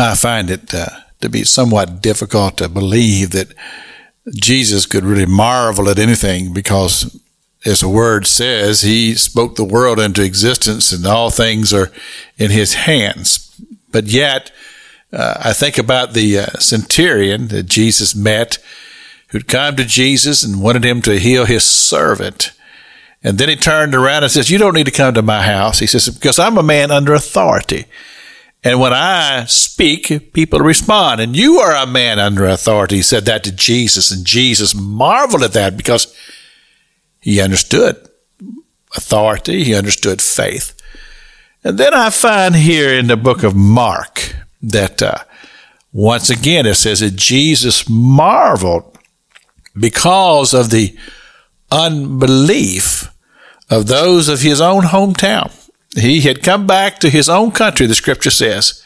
I find it uh, to be somewhat difficult to believe that Jesus could really marvel at anything because, as the word says, he spoke the world into existence and all things are in his hands. But yet, uh, I think about the uh, centurion that Jesus met who'd come to Jesus and wanted him to heal his servant. And then he turned around and says, You don't need to come to my house. He says, Because I'm a man under authority. And when I speak, people respond. And you are a man under authority. He said that to Jesus. And Jesus marveled at that because he understood authority. He understood faith. And then I find here in the book of Mark that uh, once again it says that Jesus marveled because of the unbelief of those of his own hometown. He had come back to his own country, the scripture says.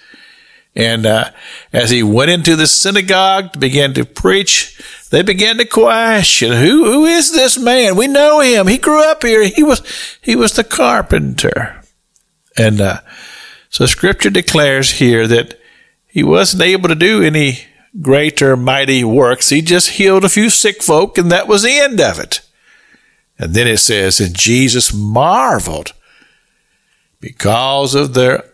And uh, as he went into the synagogue to begin to preach, they began to question, "Who who is this man? We know him. He grew up here. He was he was the carpenter." And uh, so Scripture declares here that he wasn't able to do any greater mighty works. He just healed a few sick folk, and that was the end of it. And then it says, and Jesus marveled because of their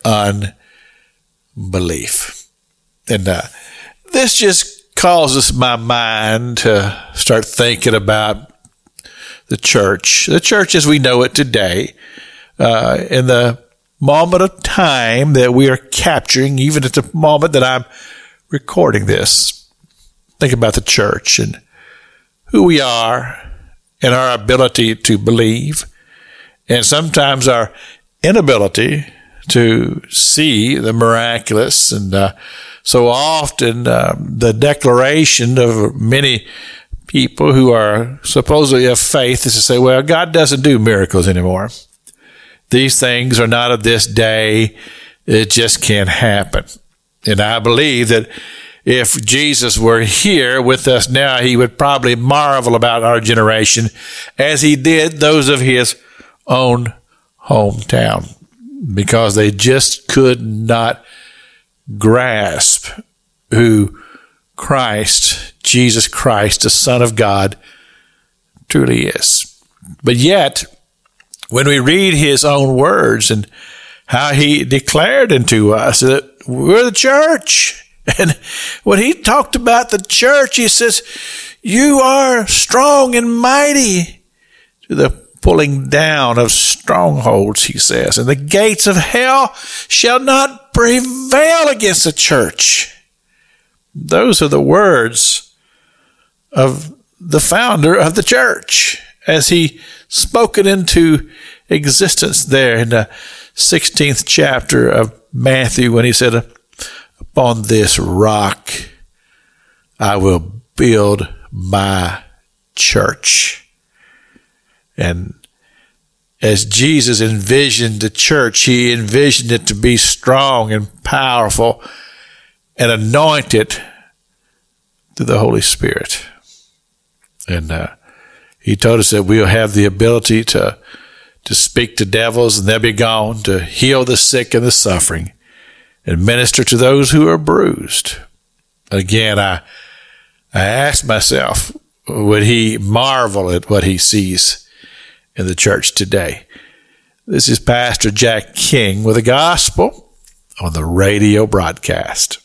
unbelief. And uh, this just causes my mind to start thinking about the church, the church as we know it today, uh, in the moment of time that we are capturing, even at the moment that I'm recording this. Think about the church and who we are and our ability to believe, and sometimes our inability to see the miraculous. And uh, so often, uh, the declaration of many people who are supposedly of faith is to say, well, God doesn't do miracles anymore. These things are not of this day. It just can't happen. And I believe that if Jesus were here with us now, he would probably marvel about our generation as he did those of his own hometown because they just could not grasp who Christ, Jesus Christ, the Son of God, truly is. But yet, when we read his own words and how he declared unto us that we're the church, and when he talked about the church, he says, You are strong and mighty to the pulling down of strongholds, he says, and the gates of hell shall not prevail against the church. Those are the words of the founder of the church as he spoke it into existence there in the 16th chapter of Matthew when he said, Upon this rock I will build my church and as Jesus envisioned the church, he envisioned it to be strong and powerful and anointed through the Holy Spirit. And uh, he told us that we'll have the ability to to speak to devils and they'll be gone, to heal the sick and the suffering, and minister to those who are bruised. Again, I I asked myself, would he marvel at what he sees? In the church today. This is Pastor Jack King with the gospel on the radio broadcast.